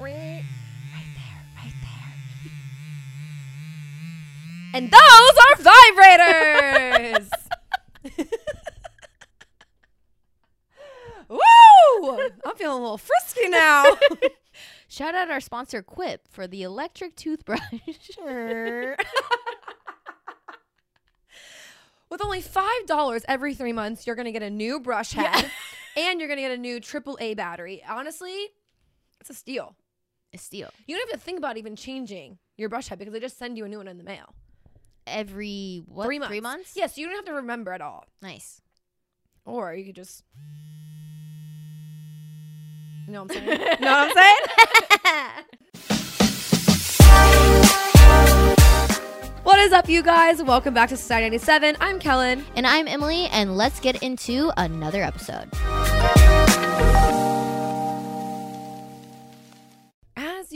Right there, right there. And those are vibrators. Woo! I'm feeling a little frisky now. Shout out our sponsor Quip for the electric toothbrush. With only five dollars every three months, you're gonna get a new brush head, and you're gonna get a new AAA battery. Honestly, it's a steal. a steal. You don't have to think about even changing your brush head because they just send you a new one in the mail. Every what? three months. Three months? Yes, you don't have to remember at all. Nice. Or you could just. You know what I'm saying? know what I'm saying? What is up, you guys? Welcome back to Society 97. I'm Kellen. And I'm Emily, and let's get into another episode.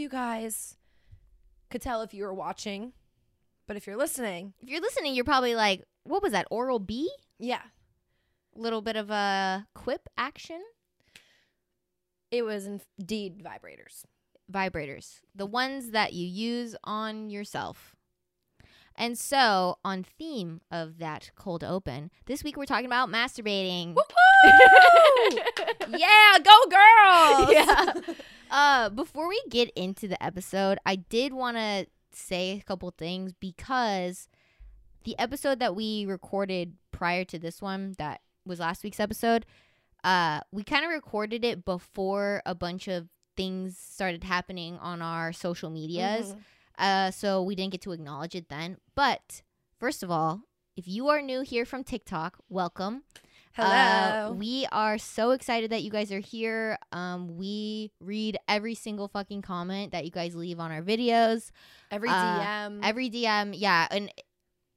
You guys could tell if you were watching, but if you're listening, If you're listening, you're probably like, what was that? Oral B? yeah, Little bit of a quip action. it was indeed vibrators. Vibrators, the ones that you use on yourself. And so, on theme of that cold open, this week we're talking about masturbating. yeah, go girls! yeah. Uh, before we get into the episode, I did want to say a couple things because the episode that we recorded prior to this one, that was last week's episode, uh, we kind of recorded it before a bunch of things started happening on our social medias. Mhm. Uh, so we didn't get to acknowledge it then. But first of all, if you are new here from TikTok, welcome. Hello. Uh, we are so excited that you guys are here. Um, we read every single fucking comment that you guys leave on our videos, every uh, DM. every DM. Yeah, and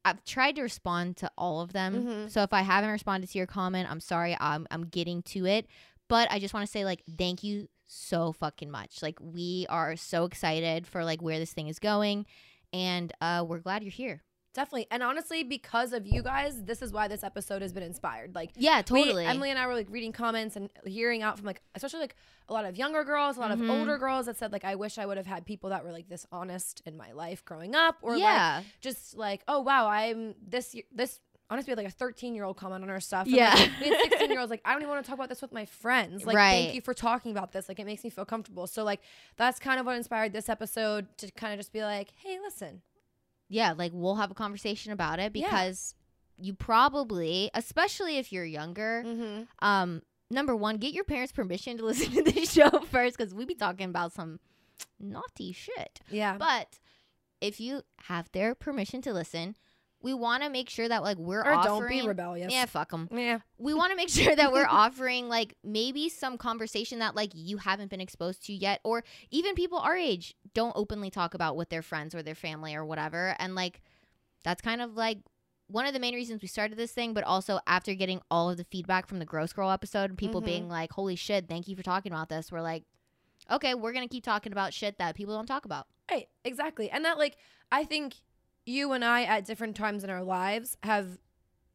I've tried to respond to all of them. Mhm. So if I haven't responded to your comment, I'm sorry. I'm I'm getting to it, but I just want to say like thank you so fucking much. Like we are so excited for like where this thing is going, and uh, we're glad you're here. Definitely. And honestly, because of you guys, this is why this episode has been inspired. Like, Yeah, we- totally. Emily and I were like reading comments and hearing out from like, especially like a lot of younger girls, a lot Mhm. of older girls that said like, I wish I would have had people that were like this honest in my life growing up, or like yeah, just like, oh wow, I'm this this. Honestly, we had like a 13 year old comment on our stuff. and, Yeah. like, we had 16 year olds like, I don't even want to talk about this with my friends. Like, Right. thank you for talking about this. Like, it makes me feel comfortable. So, like, that's kind of what inspired this episode to kind of just be like, hey, listen, yeah. Like we'll have a conversation about it Yeah. because you probably, especially if you're younger, mm-hmm. um number one get your parents permission to listen to this show first because we'd be talking about some naughty shit yeah, but if you have their permission to listen we want to make sure that like we're or offering don't be rebellious. yeah fuck them Yeah. we want to make sure that we're offering like maybe some conversation that like you haven't been exposed to yet or even people our age don't openly talk about with their friends or their family or whatever and like that's kind of like one of the main reasons we started this thing but also after getting all of the feedback from the gross girl episode and people Mhm. being like holy shit thank you for talking about this we're like okay we're gonna keep talking about shit that people don't talk about Right, exactly. And that like I think you and I at different times in our lives have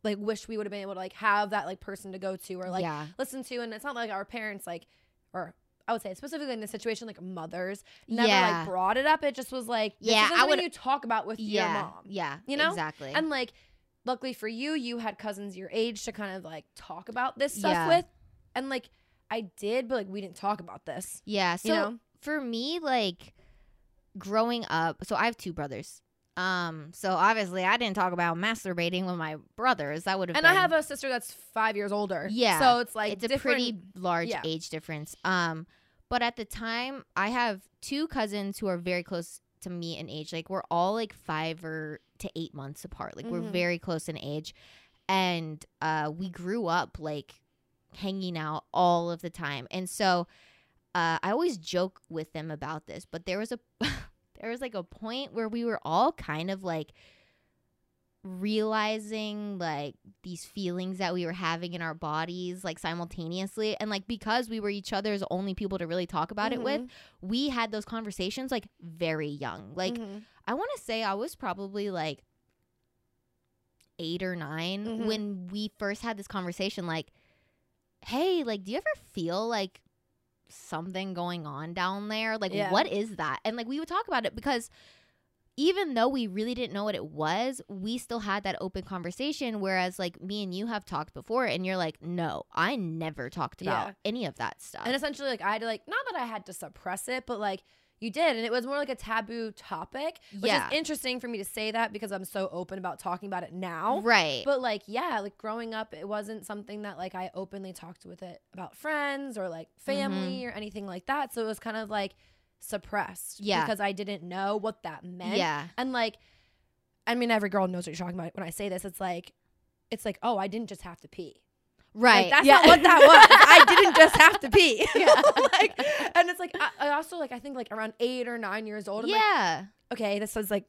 like wished we would have been able to like have that like person to go to or like yeah listen to and it's not like our parents like or I would say specifically in this situation like mothers never Yeah. like brought it up. It just was like Yeah, I would- you talk about with your mom. yeah You know? exactly And like luckily for you, you had cousins your age to kind of like talk about this stuff Yeah. with. And like I did, but like we didn't talk about this. yeah so You know? for me like growing up so i have two brothers um so obviously i didn't talk about masturbating with my brothers that would have And been I have a sister that's five years older. Yeah. So it's like it's a pretty large yeah. age difference um but at the time i have two cousins who are very close to me in age like we're all like five or to eight months apart like we're Mhm. very close in age and uh we grew up like hanging out all of the time and so uh, I always joke with them about this, but there was a there was like a point where we were all kind of like realizing like these feelings that we were having in our bodies like simultaneously and like because we were each other's only people to really talk about it with Mhm. we had those conversations like very young like Mhm. i want to say i was probably like 8 or 9 Mhm. when we first had this conversation like hey like do you ever feel like something going on down there. Like, Yeah. what is that? And like, we would talk about it because even though we really didn't know what it was, we still had that open conversation. Whereas, like, me and you have talked before, and you're like, no, I never talked about Yeah. any of that stuff. And essentially, like I had to like not that I had to suppress it, but like you did, and it was more like a taboo topic, which Yeah. is interesting for me to say that because I'm so open about talking about it now. right. But like, yeah, like growing up, it wasn't something that like I openly talked with it about friends or like family mm-hmm. or anything like that. So it was kind of like suppressed, Yeah. because I didn't know what that meant. yeah. and like, I mean, every girl knows what you're talking about when I say this. It's like, it's like, oh, I didn't just have to pee. Right. Like, that's yeah. not what that was. I didn't just have to pee. Yeah. like, and it's like I, I also like I think like around eight or nine years old. I'm like, yeah. okay, this was like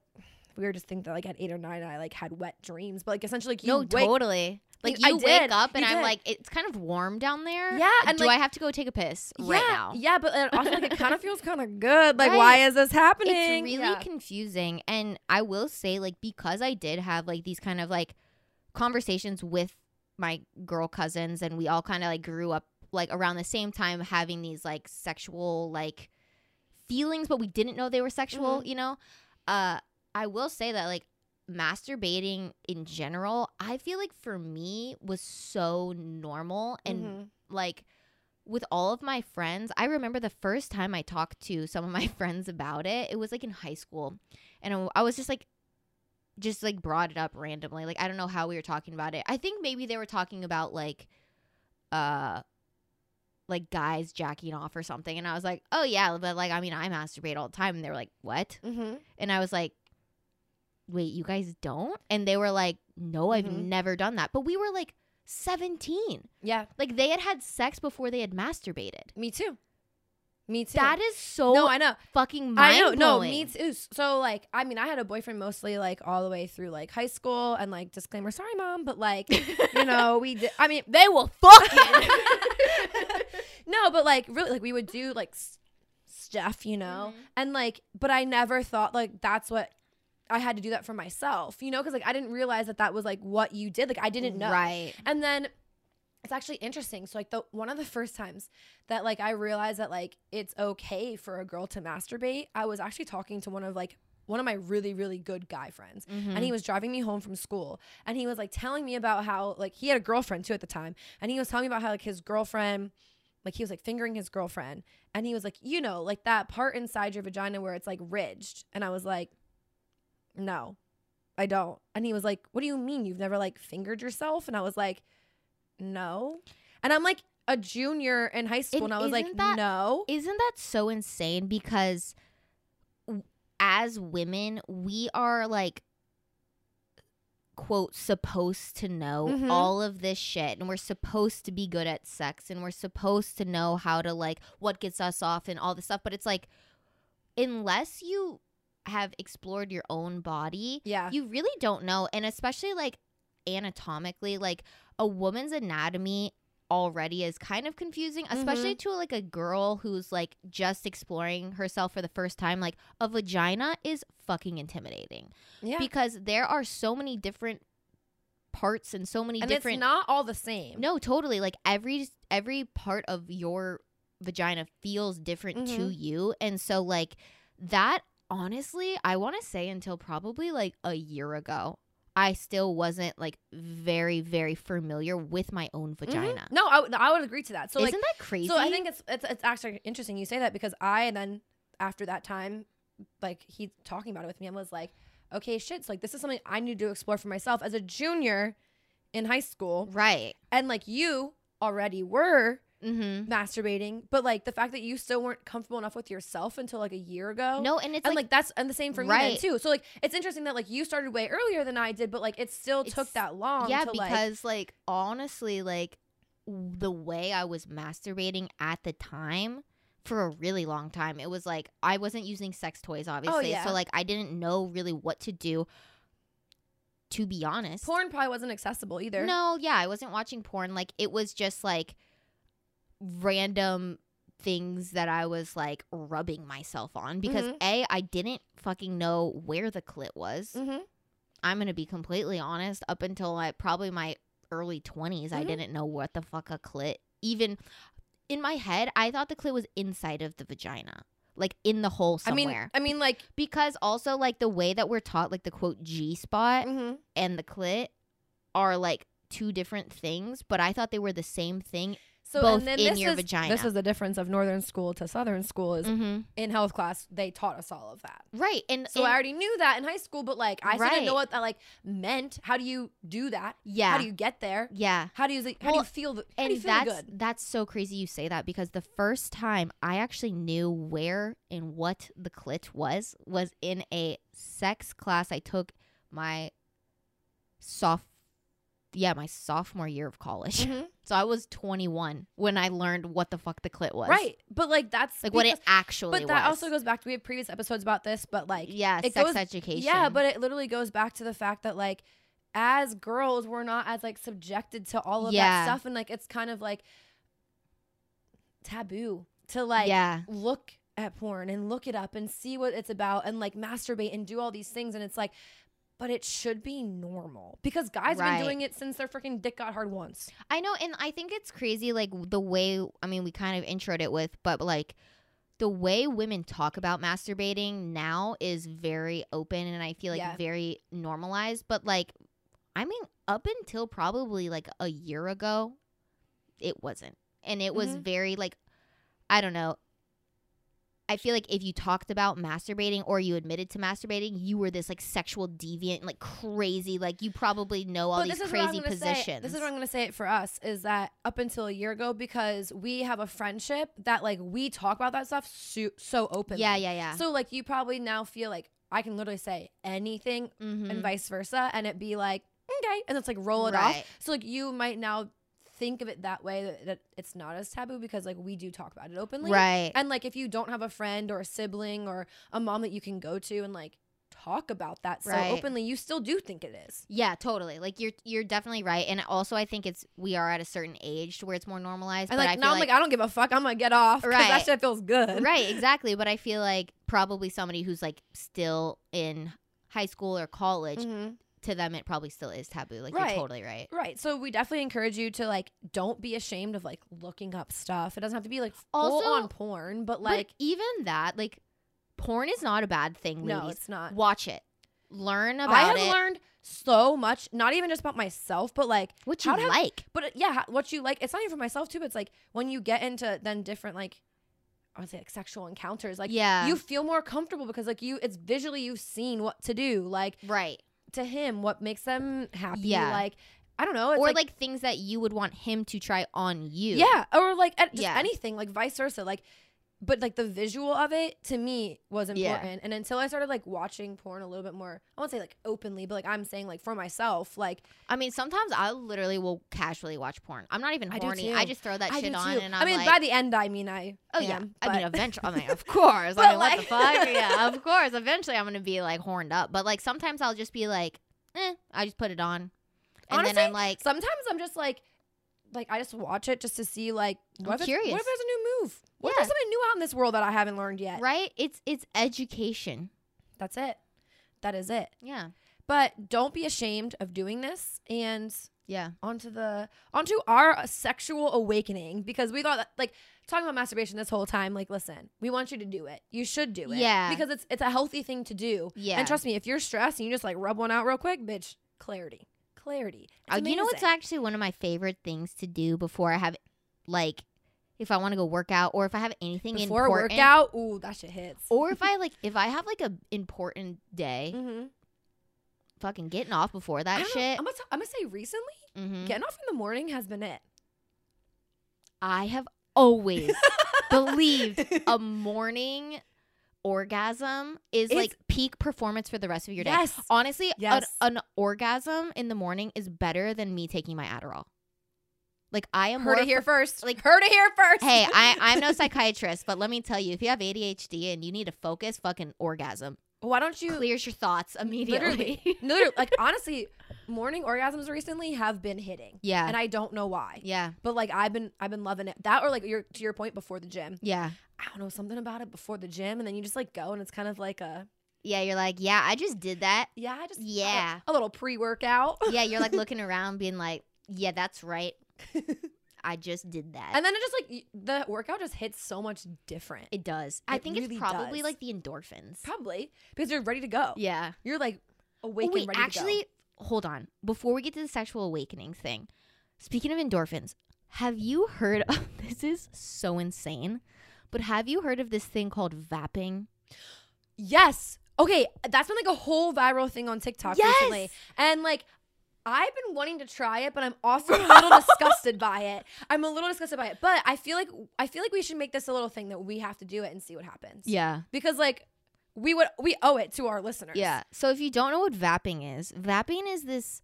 weird to think that like at eight or nine I like had wet dreams, but like essentially like you no, wake. totally. Like I you did. wake up and You I'm did. like, it's kind of warm down there. Yeah, and, do like- I have to go take a piss yeah, right now? yeah, but it also like it kind of feels kind of good. Like, Right. why is this happening? It's really Yeah. confusing. And I will say, like, because I did have like these kind of like conversations with my girl cousins and we all kind of like grew up like around the same time having these like sexual like feelings, but we didn't know they were sexual, Mhm. you know? Uh I will say that like masturbating in general, I feel like for me was so normal and Mhm. like with all of my friends, I remember the first time I talked to some of my friends about it. It was like in high school, and I was just like, just like brought it up randomly. Like I don't know how we were talking about it. I think maybe they were talking about like, uh, like guys jacking off or something, and I was like, oh yeah, but like I mean I masturbate all the time, and they were like, what? Mhm. And I was like, wait, you guys don't? And they were like, no, I've Mhm. never done that. But we were like 17. Yeah, Like they had had sex before they had masturbated. me too. Me too. That is so no, I know. fucking I know. No, me too. So like, I mean, I had a boyfriend mostly like all the way through like high school, and like disclaimer, sorry, mom, but like, you know, we did. I mean, They will fucking. no, but like really, like we would do like s- stuff, you know, Mhm. and like, but I never thought like that's what I had to do that for myself, you know, because like I didn't realize that that was like what you did. Like I didn't know, Right. and then it's actually interesting. So like the one of the first times that like I realized that like it's okay for a girl to masturbate, I was actually talking to one of like one of my really really good guy friends and Mm-hmm. he was driving me home from school and he was like telling me about how like he had a girlfriend too at the time and he was telling me about how like his girlfriend like he was like fingering his girlfriend and he was like you know like that part inside your vagina where it's like ridged and i was like no i don't and he was like what do you mean you've never like fingered yourself and i was like no and i'm like a junior in high school and, And i was like that- no Isn't that so insane? Because as women, we are like, quote, supposed to know Mhm. all of this shit. And we're supposed to be good at sex. And we're supposed to know how to, like, what gets us off and all this stuff. But it's like, unless you have explored your own body, yeah you really don't know and especially like anatomically like a woman's anatomy already is kind of confusing especially to like a girl who's like just exploring herself for the first time like a vagina is fucking intimidating yeah. because there are so many different parts and so many and different it's not all the same. No totally like every every part of your vagina feels different to Mhm. you and so like that honestly i want to say until probably like a year ago i still wasn't like very very familiar with my own Mhm. vagina no I, would- I would agree to that so isn't like that crazy So I think it's, it's it's actually interesting you say that because I and then after that time, like he talking about it with me, I was like, okay, shit. So like this is something I need to explore for myself as a junior in high school, right and like you already were mm-hmm masturbating, but like the fact that you still weren't comfortable enough with yourself until like a year ago. no and it's and like, like, that's and the same for me then too. So like it's interesting that like you started way earlier than I did, but like it still took that long. yeah to, because like honestly like the way i was masturbating at the time for a really long time it was like i wasn't using sex toys obviously Oh, yeah. so like i didn't know really what to do to be honest porn probably wasn't accessible either. no yeah i wasn't watching porn like it was just like random things that i was like rubbing myself on because Mhm. a i didn't fucking know where the clit was Mm-hmm. I'm gonna be completely honest. Up until I probably my early 20s, I Mhm. didn't know what the fuck a clit even. in my head, I thought the clit was inside of the vagina, like in the hole I mean, somewhere. I mean, like, because also like the way that we're taught, like the quote G spot mhm. and the clit are like two different things, but I thought they were the same thing. So Both and then in this your is, vagina. This is the difference of northern school to southern school. Is Mm-hmm. in health class they taught us all of that. Right, and So and- I already knew that in high school, but like I still didn't know what that like meant. How do you do that? yeah, How do you get there? yeah. How do you how do you feel? The, how do and you feel that's good? that's so crazy you say that because the first time I actually knew where and what the clit was was in a sex class I took my soft yeah my sophomore year of college. Mhm. So I was 21 when I learned what the fuck the clit was. Right, but like that's Like what it actually But that was. also goes back to we have previous episodes about this, but like yeah, sex goes- education. Yeah, but it literally goes back to the fact that like as girls we're not as like subjected to all of Yeah. that stuff and like it's kind of like taboo to like yeah. look at porn and look it up and see what it's about and like masturbate and do all these things and it's like but it should be normal because guys have been doing it since their freaking dick got hard once. I know, and I think it's crazy, like the way. I mean, we kind of introed it with, but like the way women talk about masturbating now is very open, and I feel like Yeah. very normalized. But like, I mean, up until probably like a year ago, it wasn't, and it was Mhm. very like, I don't know. I feel like if you talked about masturbating or you admitted to masturbating, you were this like sexual deviant, like crazy, like you probably know all But these this is what I'm crazy gonna say- positions. this is what I'm going to say it for us is that up until a year ago, because we have a friendship that like we talk about that stuff so, so openly. yeah, yeah, yeah. So like you probably now feel like I can literally say anything Mhm. and vice versa, and it be like okay, and it's like roll it Right. off. So like you might now think of it that way that, that it's not as taboo because like we do talk about it openly. Right. And like if you don't have a friend or a sibling or a mom that you can go to and like talk about that so Right. openly, you still do think it is. Yeah, totally. Like you're you're definitely right. And also I think it's we are at a certain age to where it's more normalized. And but like I now I'm like, I don't give a fuck. I'm gonna get off right that shit feels good. right, exactly. But I feel like probably somebody who's like still in high school or college, Mhm. To them it probably still is taboo. Like Right. you're totally right. Right. So we definitely encourage you to like don't be ashamed of like looking up stuff. It doesn't have to be like full Also- on porn, but like but even that, like porn is not a bad thing, no, ladies. it's not. Watch it. Learn about it. I have it. learned so much, not even just about myself, but like what you how to have- like. but uh, yeah, what you like. It's not even for myself too, but it's like when you get into then different like I would say like sexual encounters, like yeah. you feel more comfortable because like you it's visually you've seen what to do. Like right. To him, what makes them happy. Yeah. Like I don't know. It's or like, like, things that you would want him to try on you. Yeah, or like just Yeah. anything, like vice versa. Like, but like the visual of it to me was Yeah. important. And until I started like watching porn a little bit more, I won't say like openly, but like I'm saying like for myself, like I mean, sometimes I literally will casually watch porn. I'm not even I horny. too. I just throw that I shit on, and I'm I mean, like, by the end, I mean I. oh yeah. I mean, eventually, I mean, of course. I mean, what the fuck? yeah, of course. Eventually, I'm gonna be like horned up. But like sometimes I'll just be like, eh, I just put it on, and Honestly, then I'm like, Sometimes I'm just like, like I just watch it just to see like what, I'm if, curious. what if there's a new move? What Yeah. there's something new out in this world that I haven't learned yet? right? It's it's education. That's it. That is it. Yeah, But don't be ashamed of doing this and yeah, onto the onto our sexual awakening because we thought like talking about masturbation this whole time like listen we want you to do it you should do it Yeah. because it's it's a healthy thing to do yeah. and trust me if you're stressed and you just like rub one out real quick bitch clarity clarity Uh, you know what's actually one of my favorite things to do before I have, like, if I want to go work out or if I have anything important. before important, workout ooh that shit hits or if I like if I have like a important day, mm-hmm. fucking getting off before that shit. I'm gonna, t- I'm gonna say recently mhm. getting off in the morning has been it I have always believed a morning orgasm is It's- like peak performance for the rest of your day. yes Honestly, Yes. an, an orgasm in the morning is better than me taking my Adderall. Like I am heard it here first like- heard it here first Hey, I, I'm no psychiatrist, but let me tell you, if you have ADHD and you need to focus, fucking orgasm why don't you clears your thoughts immediately. literally like honestly morning orgasms recently have been hitting yeah, and I don't know why. yeah, But like I've been I've been loving it. That or like your to your point before the gym. yeah, I don't know something about it before the gym, and then you just like go, and it's kind of like a yeah. You're like, yeah, I just did that. yeah, I just Yeah. a, a little pre workout. Yeah, you're like looking around, being like, yeah, that's right. I just did that. And then it just like the workout just hits so much different. it does. I It think really it's probably does. like the endorphins. Probably because you're ready to go. Yeah. You're like oh, awake Oh, wait, and ready to actually, hold on. Before we get to the sexual awakening thing, speaking of endorphins, have you heard of this? Is so insane, but have you heard of this thing called vaping? Yes. Okay, that's been like a whole viral thing on TikTok recently. And like I've been wanting to try it, but I'm also a little disgusted by it. I'm a little disgusted by it. But I feel like I feel like we should make this a little thing that we have to do it and see what happens. Yeah. Because like we would we owe it to our listeners. Yeah. So if you don't know what vaping is, vaping is this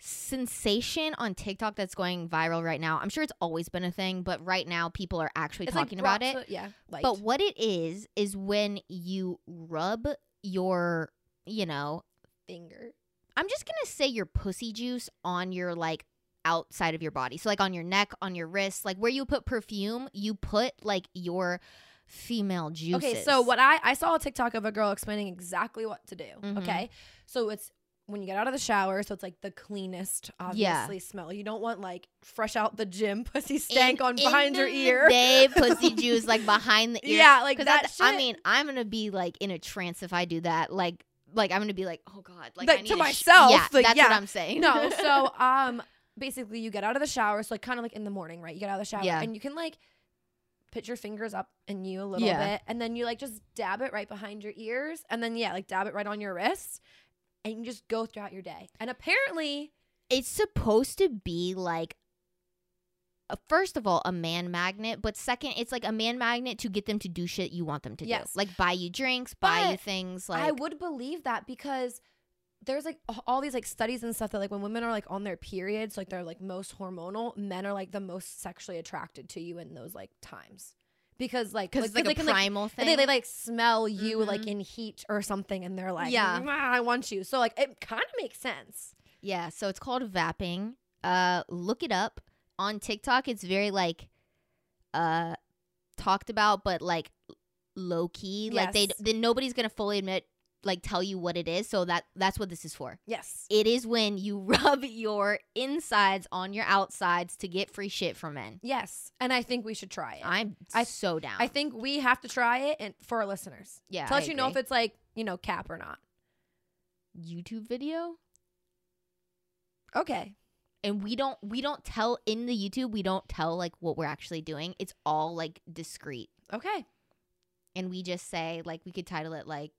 sensation on TikTok that's going viral right now. I'm sure it's always been a thing, but right now people are actually It's like talking about it. to- uh, yeah. Like But what it is is when you rub your, you know, finger. I'm just gonna say your pussy juice on your like outside of your body. So like on your neck, on your wrists, like where you put perfume, you put like your female juices. Okay, so what I I saw a TikTok of a girl explaining exactly what to do. Mhm. Okay, so it's when you get out of the shower, so it's like the cleanest, obviously smell. You don't want like fresh out the gym pussy stank In- on behind your ear. day, pussy juice like behind the ear. Yeah, like that. that, I mean, I'm gonna be like in a trance if I do that. Like, like I'm gonna be like, oh god, like, Like, I need to myself, yeah, like, that's yeah. what I'm saying. no. So um, basically, you get out of the shower, so like kind of like in the morning, right? You get out of the shower, Yeah. and you can like put your fingers up in you a little Yeah. bit, and then you like just dab it right behind your ears, and then yeah, like dab it right on your wrist, and you just go throughout your day. And apparently, it's supposed to be like first of all a man magnet but second it's like a man magnet to get them to do shit you want them to Yes. do like buy you drinks buy you things like I would believe that because there's like all these like studies and stuff that like when women are like on their periods, like they're like most hormonal, men are like the most sexually attracted to you in those like times. Because like because it's like they a can, primal thing they, they like smell you like Mhm. in heat or something and they're like Yeah. yeah I want you so like it kind of makes sense yeah so it's called vaping uh look it up on tiktok it's very like uh talked about but like low key like they then nobody's gonna fully admit like tell you what it is so that that's what this is for. Yes. It is when you rub your insides on your outsides to get free shit from men. yes and I think we should try it. I'm I- so down. I think we have to try it and for our listeners. Yeah, to let I you know if it's like you know cap or not. YouTube video. okay And we don't we don't tell in the YouTube we don't tell like what we're actually doing. It's all like discreet. okay And we just say like we could title it like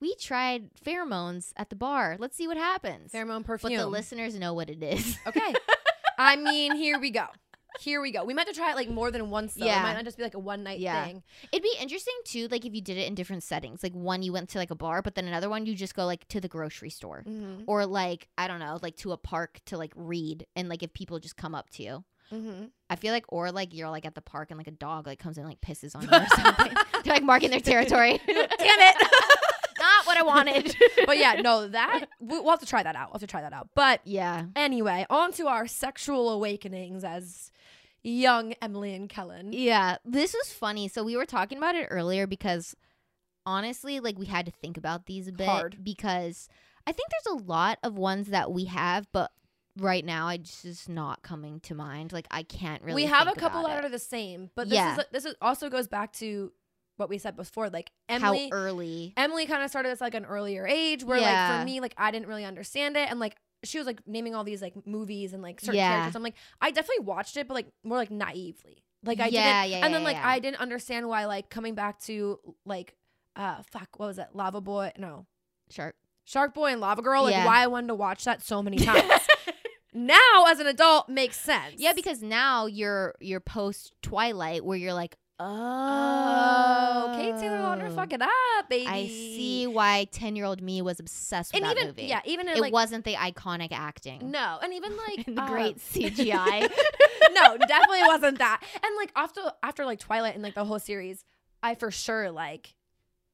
we tried pheromones at the bar. Let's see what happens. pheromone perfume. but the listeners know what it is. Okay. I mean, here we go. Here we go. We might have to try it like more than once though. Yeah. It might not just be like a one night Yeah. thing. It'd be interesting too, like if you did it in different settings. Like one you went to like a bar, but then another one you just go like to the grocery store. Mm-hmm. or like I don't know, like to a park to like read, and like if people just come up to you, Mm-hmm. I feel like, or like you're like at the park and like a dog like comes in and, like pisses on you or something. They're like marking their territory. Damn it. Not what I wanted. but yeah, no, that we- we'll have to try that out. We'll have to try that out. But yeah, anyway, on to our sexual awakenings as young Emily and Kellen. yeah. This was funny. So we were talking about it earlier because honestly, like we had to think about these a bit Hard. because I think there's a lot of ones that we have, but right now it's just is not coming to mind. Like I can't really. we have a couple that it. are the same, but this Yeah. is this is also goes back to what we said before. Like how Emily, early. Emily kind of started this like an earlier age where like for me like I didn't really understand it and like she was like naming all these like movies and like certain Yeah. characters. I'm like I definitely watched it but like more like naively. Like I Yeah, didn't yeah, and then like. I didn't understand why like coming back to like uh fuck what was it? Lava Boy no. Shark. Shark Boy and Lava Girl like why I wanted to watch that so many times. now as an adult makes sense. Yeah, because now you're you're post Twilight where you're like, Oh, oh, Kate Taylor Lautner, fuck it up, baby. I see why ten year old me was obsessed with And that even movie. yeah, even in it like wasn't the iconic acting. no, and even like the uh, great CGI. no, definitely wasn't that. And like after after like Twilight and like the whole series, I for sure like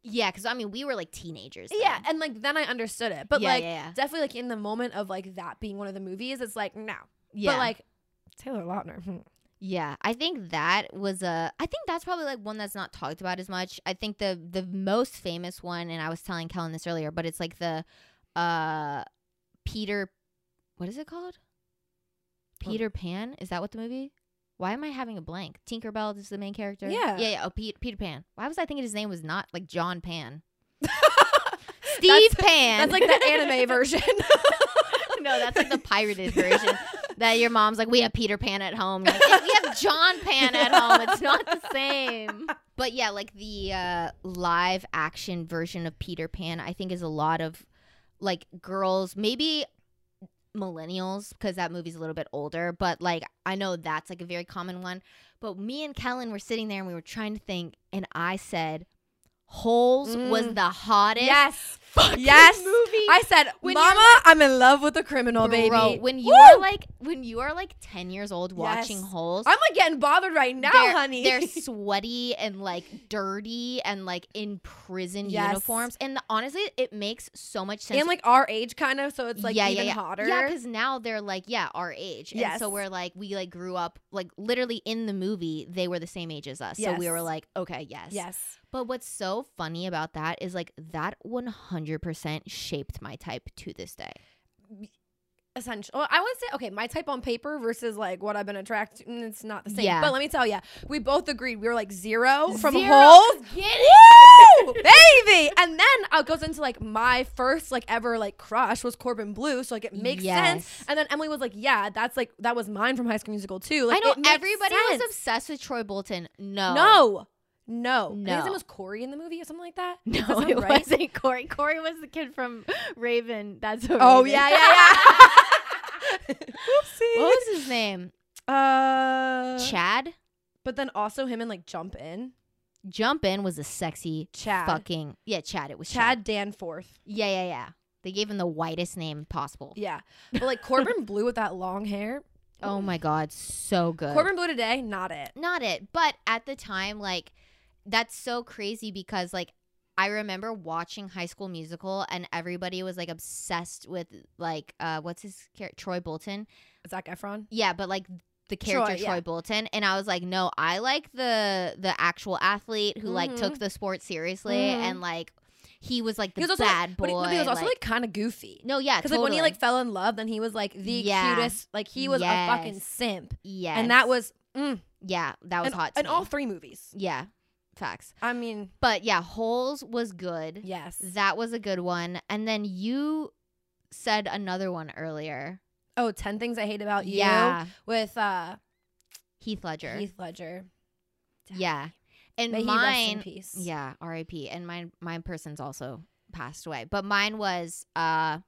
yeah, because I mean we were like teenagers. then. yeah, and like then I understood it. But Yeah, like yeah, yeah. definitely like in the moment of like that being one of the movies, it's like no. yeah, But like Taylor Lautner. Yeah. I think that was a. I think that's probably like one that's not talked about as much. I think the the most famous one, and I was telling Kellen this earlier, but it's like the uh Peter. What is it called? Oh. Peter Pan. Is that what the movie? Why am I having a blank? Tinkerbell is the main character. Yeah. yeah, yeah. Oh, Pete, Peter Pan. Why was I thinking his name was not like John Pan? Steve That's- Pan. That's like the anime version. no, that's like the pirated version. That your mom's like, we have Peter Pan at home. Like, we have John Pan at home. It's not the same. But yeah, like the uh, live action version of Peter Pan, I think is a lot of like girls, maybe millennials, because that movie's a little bit older. But like, I know that's like a very common one. But me and Kellen were sitting there and we were trying to think, and I said, Holes was Mm. the hottest yes. fucking Yes. movie. I said, When Mama, I'm in love with the criminal, baby. When you Woo! are like when you are like 10 years old watching Yes. holes I'm like getting bothered right now, they're, honey. they're sweaty and like dirty and like in prison Yes. uniforms and honestly it makes so much sense and like our age, kind of, so it's like yeah, even yeah, yeah. hotter. Yeah, because now they're like, yeah, our age. And Yes. so we're like, we like grew up, like literally in the movie, they were the same age as us. yes. So we were like, okay, yes. yes. But what's so funny about that is like that 100% shaped my type to this day. Essential. Well, I would say okay, my type on paper versus like what I've been attracted. mm, It's not the same. Yeah. But let me tell you, we both agreed we were like zero from Zero. holes. Get it? Woo, baby! And then uh, it goes into like my first like ever like crush was Corbin Bleu, so like it makes sense. And then Emily was like, "Yeah, that's like that was mine from High School Musical too." Like, I know everybody sense. was obsessed with Troy Bolton. No. No, no, I think His No. name was Corey in the movie or something like that. No, that it right? wasn't Corey. Corey was the kid from Raven. That's a Oh Raven. yeah, yeah, yeah. Whoopsie. what was his name? Uh, Chad. but then also him and like Jump In. Jump in was a sexy Chad. fucking yeah. Chad. It was Chad. Chad Danforth. Yeah, yeah, yeah. They gave him the whitest name possible. Yeah, but like Corbin Bleu with that long hair. Oh my god, so good. Corbin Bleu today, not it. not it but at the time like that's so crazy because like i remember watching high school musical and everybody was like obsessed with like uh what's his character troy bolton Zac Efron. yeah but like the character Troy, troy, yeah. bolton and i was like no i like the the actual athlete who like took Mhm. the sport seriously Mhm. and like he was like the He was also bad like, boy but he, no, he was also like- like kind of goofy. no yeah Because like when he like fell in love, then he was like the Yeah. cutest. Like he was a fucking simp, yeah and that was mm, yeah that was in, hot in me. all three movies. yeah facts I mean, but yeah holes was good yes. That was a good one. And then you said another one earlier. Oh, 10 things I hate about you Yeah. with uh Heath Ledger. Heath Ledger. Yeah. And May he rest in mine. Yeah, R.I.P. And mine my person's also passed away. But mine was uh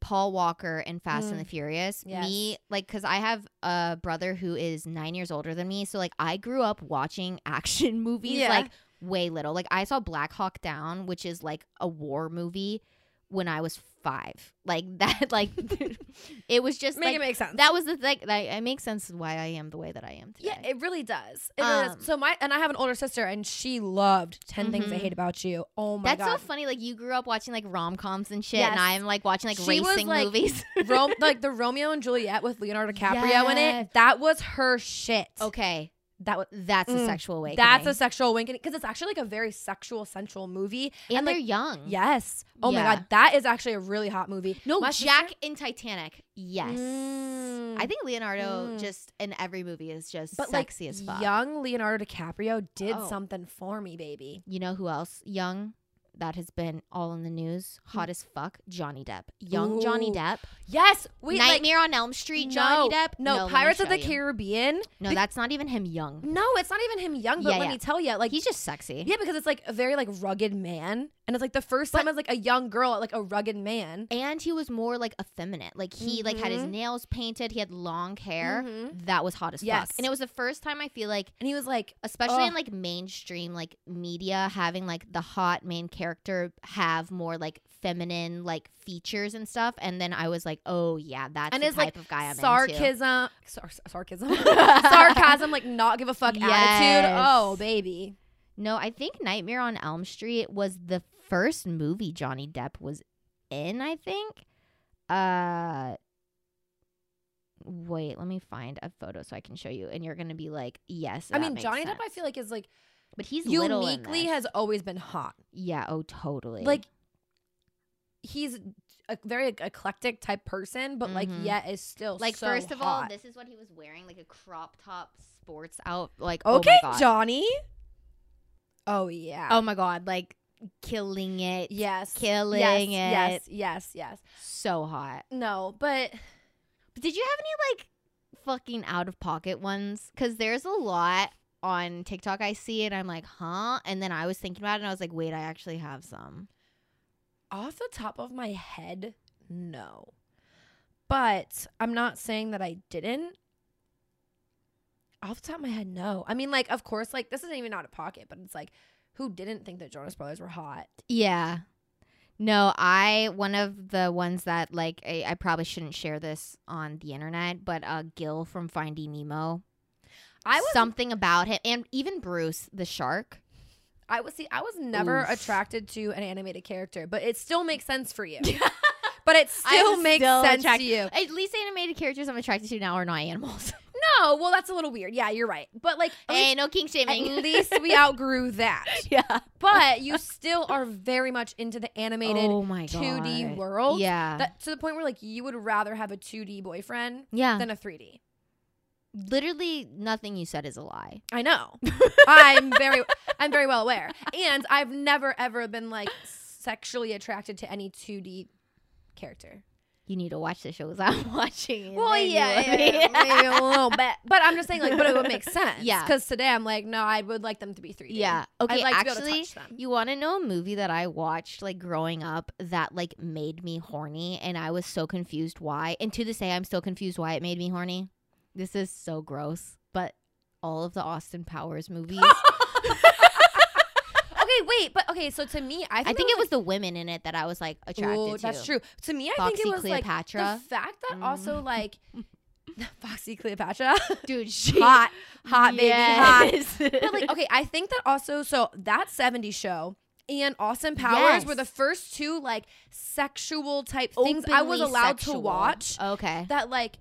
Paul Walker and Fast and Mm. the Furious. Me, like, because I have a brother who is nine years older than me. So, like, I grew up watching action movies, Yeah. like, way little. Like, I saw Black Hawk Down, which is like a war movie when I was five. Like, that, like, it was just Make like, it make sense. that was the thing. Like, it makes sense why I am the way that I am today. yeah, it really does. It really Um, does. So my and I have an older sister, and she loved 10 Things I Mhm. Hate About You. Oh my God. That's so funny. Like, you grew up watching like rom coms and shit, Yes. and I'm like watching like She was, racing like, movies. Rom- like the Romeo and Juliet with Leonardo DiCaprio in it. That was her shit. okay, That that's a Mm, sexual awakening. that's a sexual awakening because it's actually like a very sexual, sensual movie. and, and, they're like, young. Yes. Oh Yeah. my god, that is actually a really hot movie. No, My Jack sister- in Titanic. Yes. Mm. I think Leonardo Mm. just in every movie is just but sexy like as fuck. young Leonardo DiCaprio did Oh. something for me, baby. You know who else young that has been all in the news? Hmm. Hot as fuck. Johnny Depp. Young Johnny Depp. Yes, we like Nightmare on Elm Street. Johnny Depp. No, me Pirates of the you. Caribbean. No, Be- that's not even him young. No, it's not even him young. But Yeah, let yeah. me tell you, like He's just sexy. yeah, because it's like a very like rugged man, and it's like the first time as like a young girl, like a rugged man. And he was more like effeminate. Like he like had his Mhm. nails painted. He had long hair. Mhm. That was hot as Yes. fuck. And it was the first time I feel like And he was like, especially in like mainstream like media having like the hot main character have more like feminine like features and stuff and then i was like oh yeah that's And the his, like, type of guy i'm into sarcasm, sar- sarcasm, sarcasm, like not give a fuck attitude. Oh, baby. No i think nightmare on elm street was the first movie johnny depp was in i think uh wait let me find a photo so i can show you and you're gonna be like yes I mean, Johnny Depp. I feel like is like but he's uniquely has always been hot. yeah oh totally Like he's a very eclectic type person, but like Mhm. yet is still Like so first of all, this is what he was wearing, like a crop top sports out. Like oh okay, my god, Johnny. Oh yeah. oh my god, like killing it, yes, killing yes, it, Yes, yes, yes. so hot. No, but But did you have any like fucking out of pocket ones? Because there's a lot on TikTok I see, and I'm like, huh? And then I was thinking about it, and I was like, wait, I actually have some. off the top of my head, no. But I'm not saying that I didn't. Off the top of my head, no. I mean, like, of course, like this isn't even out of pocket, but it's like, who didn't think that Jonas Brothers were hot? Yeah. No, I one of the ones that like I, I probably shouldn't share this on the internet, but uh Gill from Finding Nemo. I was, something about him and even Bruce the shark. I was, see, I was never Oof. attracted to an animated character, but it still makes sense for you. but it still makes still sense attract- to you. At least animated characters I'm attracted to now are not animals. No, well, that's a little weird. Yeah, you're right. But like, at hey, least, no king at least we outgrew that. yeah. But you still are very much into the animated oh my god. 2D world. Yeah. That, to the point where like you would rather have a 2D boyfriend yeah. than a 3D. Literally nothing you said is a lie. I know. I'm very I'm very well aware. And I've never ever been like sexually attracted to any 2D character. You need to watch the shows I'm watching. Well, yeah, yeah, yeah, maybe a little bit. But I'm just saying like but it would make sense. Yeah. Cuz today I'm like no, I would like them to be 3D. Yeah. Okay. Like to to actually, touch them. you want to know a movie that I watched like growing up that like made me horny, and I was so confused why. And to this day, I'm still confused why it made me horny. This is so gross, but all of the Austin Powers movies. Wait, but okay, so to me I think, I think it was the women in it that I was like attracted Ooh, to. that's true. To me, I Foxy think it was Cleopatra. like the fact that also Mm. like Foxy Cleopatra, dude. She, hot, hot baby, hot. But like, okay, I think that also so that '70s show and Austin Powers were the first two like sexual type things I was allowed sexual. to watch Okay. that like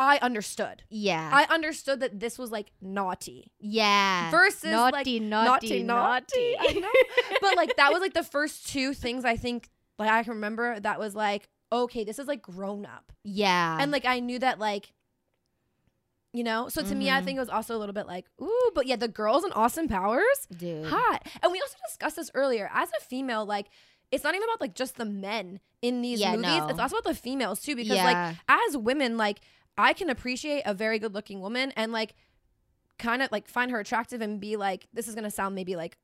I understood. Yeah. I understood that this was like naughty yeah. versus naughty, like naughty, naughty, naughty. I know. but like that was like the first two things I think like I can remember that was like okay, this is like grown up. yeah. and like I knew that like you know so to me I Mhm. think it was also a little bit like ooh but yeah the girls in Austin Powers dude. hot and we also discussed this earlier as a female like it's not even about like just the men in these Yeah, movies no. it's also about the females too because yeah. like as women like I can appreciate a very good looking woman and like kind of like find her attractive and be like this is gonna sound maybe like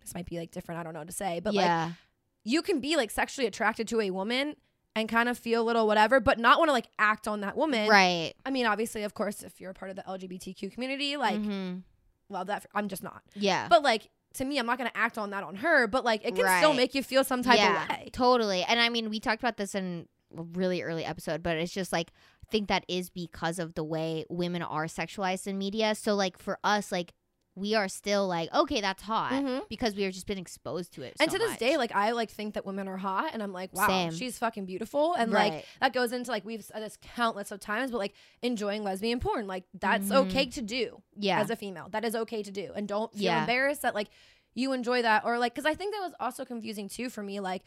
this might be like different I don't know what to say but like you can be like sexually attracted to a woman and kind of feel a little whatever, but not want to like act on that woman. right. I mean, obviously, of course, if you're a part of the LGBTQ community, like, Mhm. love that. For, I'm just not. Yeah. But like, to me, I'm not going to act on that on her, but like, it can still make you feel some type yeah, of way. Totally. And I mean, we talked about this in really early episode, but it's just like I think that is because of the way women are sexualized in media. So like for us, like we are still like, okay, that's hot Mhm. because we have just been exposed to it. And so to this much. day, like, I like think that women are hot, and I'm like, wow, Same. she's fucking beautiful, and like that goes into like we've said this countless of times, but like enjoying lesbian porn, like that's Mhm. okay to do. yeah, as a female. That is okay to do. And don't feel Yeah. embarrassed that like you enjoy that or like cuz I think that was also confusing too for me like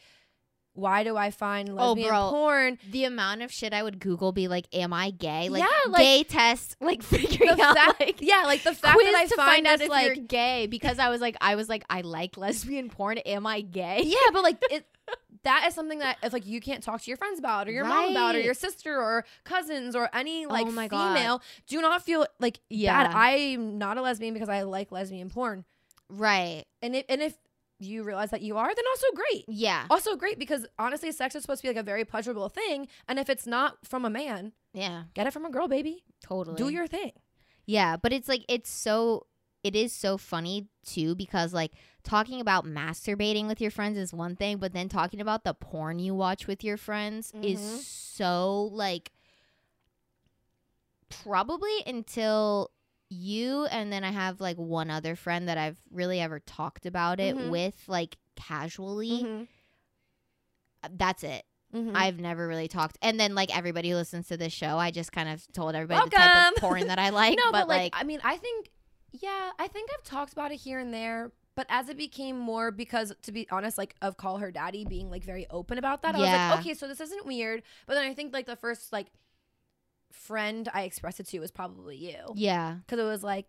why do I find Oh, lesbian bro. porn the amount of shit I would Google be like, am I gay? Like, Yeah, like- gay test, like figuring out fact, like. yeah, like the fact that I to find, out if like you're gay because I was like I was like I like lesbian porn. Am I gay? yeah, but like it that is something that if like you can't talk to your friends about or your mom about or your sister or cousins or any oh like Oh my God. female, do not feel like Yeah. bad. I'm not a lesbian because I like lesbian porn. Right. And if and if you realize that you are, then also great. Yeah. Also great because honestly, sex is supposed to be like a very pleasurable thing, and if it's not from a man, Yeah. get it from a girl, baby. Totally. Do your thing. Yeah, but it's like it's so it is so funny too because like talking about masturbating with your friends is one thing, but then talking about the porn you watch with your friends Mhm. is so like probably until you and then I have like one other friend that I've really ever talked about it Mhm. with like casually. Mhm. That's it. Mhm. I've never really talked. And then like everybody who listens to this show, I just kind of told everybody the type of porn that I like. no, but, like, I mean, I think, yeah, I think I've talked about it here and there, But as it became more, because to be honest, like of call her daddy being like very open about that, I Yeah. was like, okay, so this isn't weird. But then I think like the first like friend I expressed it to was probably you, Yeah. because it was like,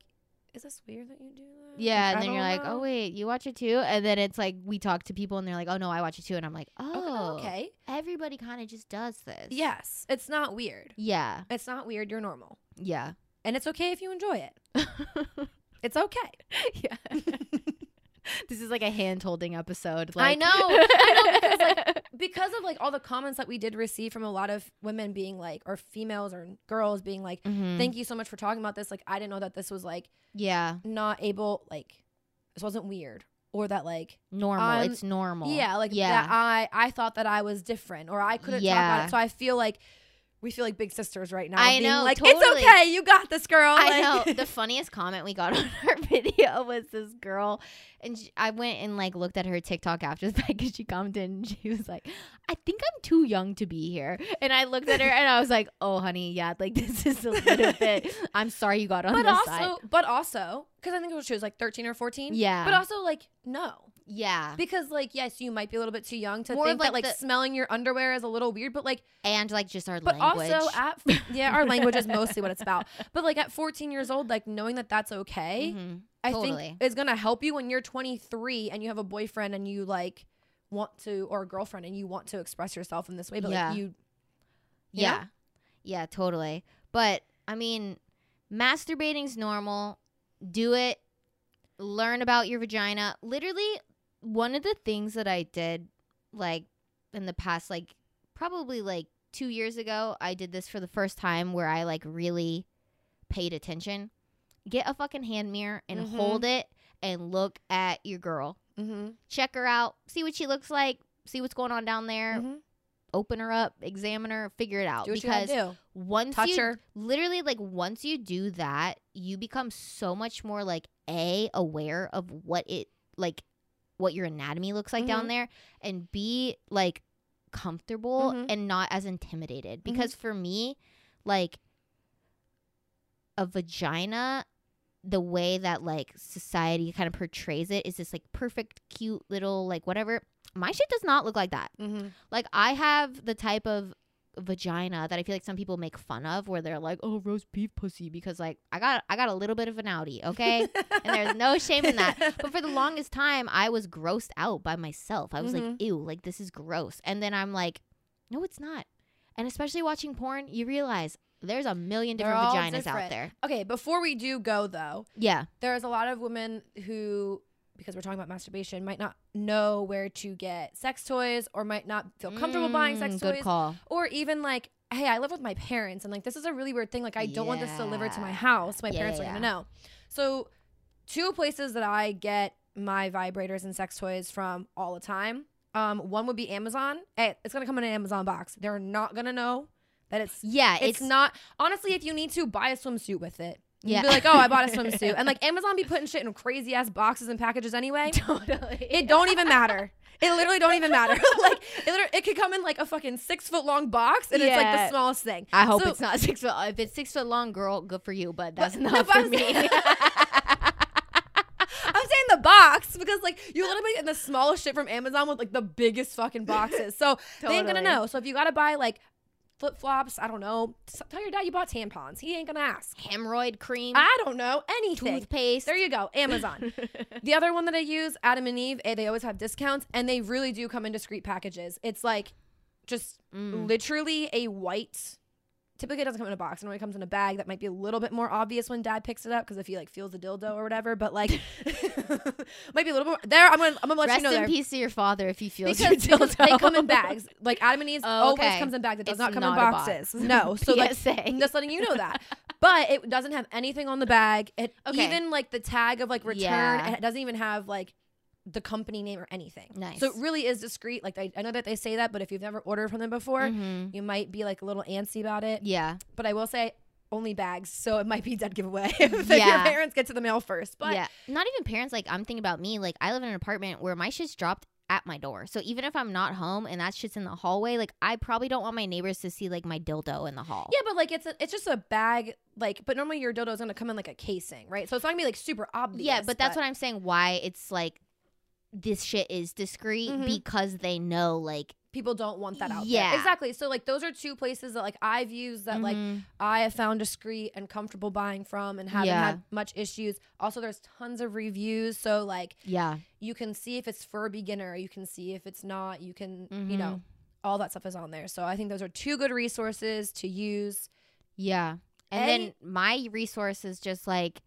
is this weird that you do that? Yeah, Like, and then you're don't like, oh wait, you watch it too, and then it's like we talk to people and they're like, oh no, I watch it too, and I'm like, Okay, oh, okay, everybody kind of just does this. yes, it's not weird. yeah, It's not weird. You're normal, yeah, and it's okay if you enjoy it. It's okay. yeah. this is like a hand holding episode. Like. I know. I know because like because of like all the comments that we did receive from a lot of women being like or females or girls being like Mhm. thank you so much for talking about this like I didn't know that this was like yeah, not able like this wasn't weird or that like normal. I'm- it's normal. yeah like yeah, that I I thought that I was different or I couldn't talk Yeah. about it so I feel like we feel like big sisters right now I know, like totally. it's okay you got this girl I Like- know. The funniest comment we got on our video was this girl, and she, I went and like looked at her TikTok after the fact because she commented and she was like, "I think I'm too young to be here." And I looked at her and I was like, "Oh, honey, yeah, like this is a little bit. I'm sorry you got on but the also side." but also because I think it was she was like 13 or 14 Yeah, but also like no yeah, Because like yes, you might be a little bit too young to More think of, that like, like the- smelling your underwear is a little weird, but like and like just our but language. also at yeah, our language is mostly what it's about. But like at 14 years old, like knowing that that's okay, Mhm. I totally. think is going to help you when you're 23 and you have a boyfriend and you like want to or a girlfriend and you want to express yourself in this way, but Yeah. like you you yeah, know? yeah, totally. But I mean, masturbating's normal. Do it. Learn about your vagina. Literally, one of the things that I did, like in the past, like probably like two years ago, I did this for the first time where I like really paid attention. Get a fucking hand mirror and Mhm. hold it and look at your girl. mm-hmm. Check her out. See what she looks like. See what's going on down there. Mm-hmm. Open her up. Examine her. Figure it out. because you once Touch you her. literally like once you do that you become so much more like a aware of what it like what your anatomy looks like down Mhm. there and be like comfortable Mhm. and not as intimidated Mm-hmm. because for me like a vagina the way that like society kind of portrays it is this like perfect cute little like whatever my shit does not look like that Mm-hmm. like I have the type of vagina that I feel like some people make fun of where they're like, "Oh, roast beef pussy" because like I got I got a little bit of an outie, okay? and there's no shame in that. But for the longest time, I was grossed out by myself. I was like, Mhm. "Ew, like this is gross." And then I'm like, "No, it's not." And especially watching porn, you realize there's a million different vaginas out there. okay, before we do go though, Yeah. there's a lot of women who because we're talking about masturbation might not know where to get sex toys or might not feel comfortable buying sex Mm, Good toys call. or even like hey i live with my parents and like this is a really weird thing like i don't want this delivered to my house. My Yeah, parents yeah, are gonna know. So two places that i get my vibrators and sex toys from all the time um one would be amazon. Eh, it's gonna come in an amazon box. They're not gonna know that it's Yeah, it's, it's, not honestly if you need to buy a swimsuit with it Yeah. yeah. be like, oh, I bought a swimsuit, and like Amazon be putting shit in crazy ass boxes and packages anyway. totally. It don't even matter. It literally don't even matter. like it, literally, it could come in like a fucking six foot long box, and it's like the smallest thing. I hope So- it's not six foot. If it's six foot long, girl, good for you. But that's But- not no, for I'm me. saying- I'm saying the box because like you literally get the smallest shit from Amazon with like the biggest fucking boxes. So they ain't gonna know. So if you gotta buy like flip flops, I don't know. Tell your dad you bought tampons. He ain't gonna ask. Hemorrhoid cream, I don't know anything. toothpaste. There you go, Amazon. The other one that I use, Adam and Eve, eh, they always have discounts and they really do come in discreet packages. It's like just Mm. literally a white. Typically, it doesn't come in a box. It normally comes in a bag that might be a little bit more obvious when dad picks it up because if he like feels the dildo or whatever. But like, might be a little more. There, I'm gonna I'm gonna let Rest you know Rest in there. peace to your father if he feels Because, your because dildo. they come in bags. Like Adam and Eve's Oh, always okay. comes in bags. It does It's not come not in a box. boxes. No. So like. I'm just letting you know that. But it doesn't have anything on the bag. It Okay. even like the tag of like return. Yeah. It doesn't even have like the company name or anything. Nice. So it really is discreet. Like I, I know that they say that, but if you've never ordered from them before, Mhm. you might be like a little antsy about it. Yeah. But I will say only bags, so it might be dead giveaway if your parents get to the mail first. But yeah. Not even parents. Like I'm thinking about me. Like I live in an apartment where my shit's dropped at my door. So even if I'm not home and that shit's in the hallway, like I probably don't want my neighbors to see like my dildo in the hall. Yeah, but like it's a, it's just a bag, like. But normally your dildo is gonna come in like a casing, right? So it's not gonna be like super obvious. Yeah, but that's what I'm saying. Why it's like this shit is discreet Mhm. because they know like people don't want that out Yeah. there. Exactly. So like those are two places that like I've used that like mhm. I have found discreet and comfortable buying from and haven't Yeah. had much issues. Also, there's tons of reviews, so like yeah, you can see if it's for a beginner, you can see if it's not, you can you know Mhm. all that stuff is on there. So I think those are two good resources to use. yeah. And Any- then my resource is just like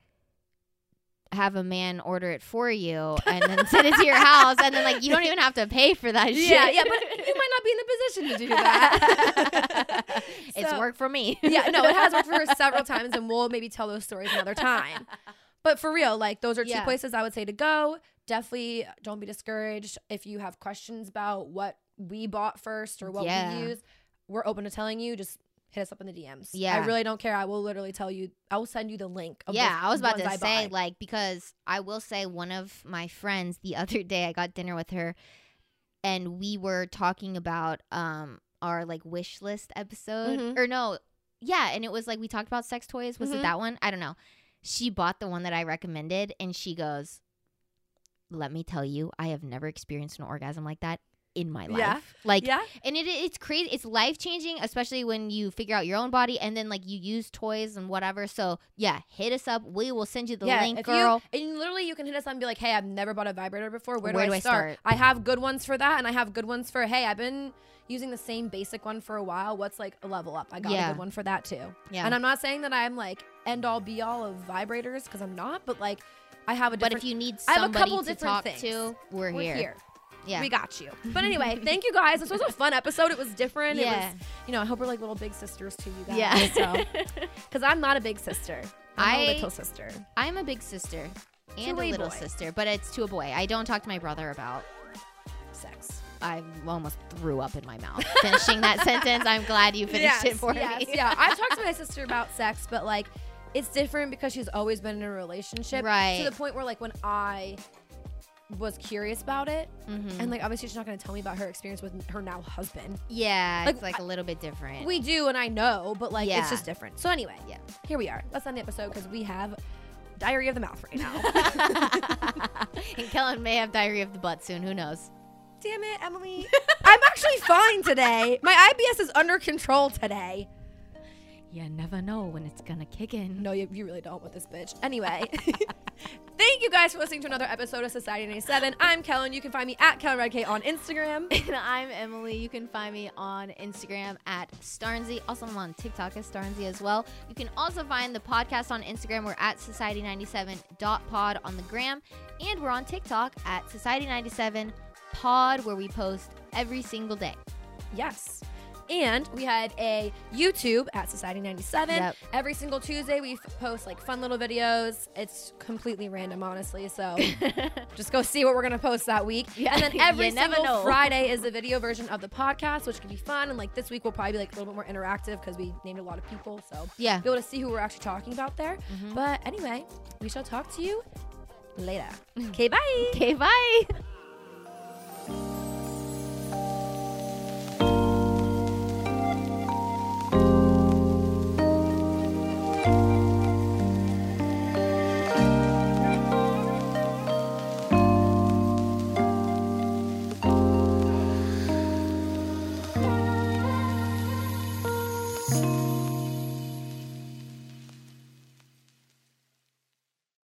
have a man order it for you and then send it to your house and then like you don't even have to pay for that shit. Yeah, yeah, but you might not be in the position to do that. it's So- worked for me. yeah, no, it has worked for us several times, and we'll maybe tell those stories another time. But for real, like those are two Yeah. places I would say to go. Definitely don't be discouraged if you have questions about what we bought first or what Yeah. we use. We're open to telling you. Just hit us up in the DMs. Yeah. I really don't care. I will literally tell you. I will send you the link. Yeah, I was about to I say buy. like because I will say one of my friends the other day I got dinner with her and we were talking about um our like wish list episode Mhm. or no yeah and it was like we talked about sex toys was Mhm. it that one I don't know she bought the one that I recommended and she goes let me tell you I have never experienced an orgasm like that in my life Yeah. like yeah, and it it's crazy it's life changing especially when you figure out your own body and then like you use toys and whatever so yeah hit us up we will send you the yeah. link girl You, and literally, you can hit us up and be like, "Hey, I've never bought a vibrator before. Where, Where do, do I I start? start? I have good ones for that, and I have good ones for hey, I've been using the same basic one for a while. What's like a level up? I got a good one for that too. yeah And I'm not saying that I'm like end all be all of vibrators because I'm not, but like I have a but if you need I have a couple to different talk things. to we're, we're here. here. Yeah We got you. But anyway, thank you guys. This was a fun episode. It was different. yeah It was, you know, I hope we're like little big sisters to you guys. yeah So, because I'm not a big sister. I'm a little sister. i'm a big sister and a a little boy. sister but it's to a boy i don't talk to my brother about Sex. i almost threw up in my mouth finishing that sentence i'm glad you finished it for yes, me yeah. I've talked to my sister about sex, but like it's different because she's always been in a relationship. Right. To the point where like when I was curious about it, Mhm. and like obviously she's not gonna tell me about her experience with her now husband. yeah like, it's like a little bit different We do, and I know, but like Yeah. it's just different. So anyway, Yeah. here we are. Let's end the episode because we have diarrhea of the mouth right now. and kellen may have diarrhea of the butt soon who knows Damn it, Emily. I'm actually fine today. My IBS is under control today. You never know when it's gonna kick in No, you, you really don't with this bitch. Anyway, thank you guys for listening to another episode of Society 97. I'm Kellen. You can find me at Kellen Redk on Instagram. And I'm Emily. You can find me on Instagram at Starnzy. Also, I'm on TikTok as Starnzy as well. You can also find the podcast on Instagram. We're at Society97.pod on the gram. And we're on TikTok at Society97pod, where we post every single day. Yes. And we had a YouTube at Society 97. Yep. Every single Tuesday, we post like fun little videos. It's completely random, honestly. So just go see what we're going to post that week. Yeah, and then every single. Friday is the video version of the podcast, which can be fun. And like this week, we'll probably be like a little bit more interactive because we named a lot of people. So yeah. be able to see who we're actually talking about there. Mhm. But anyway, we shall talk to you later. Okay, bye. Okay, bye.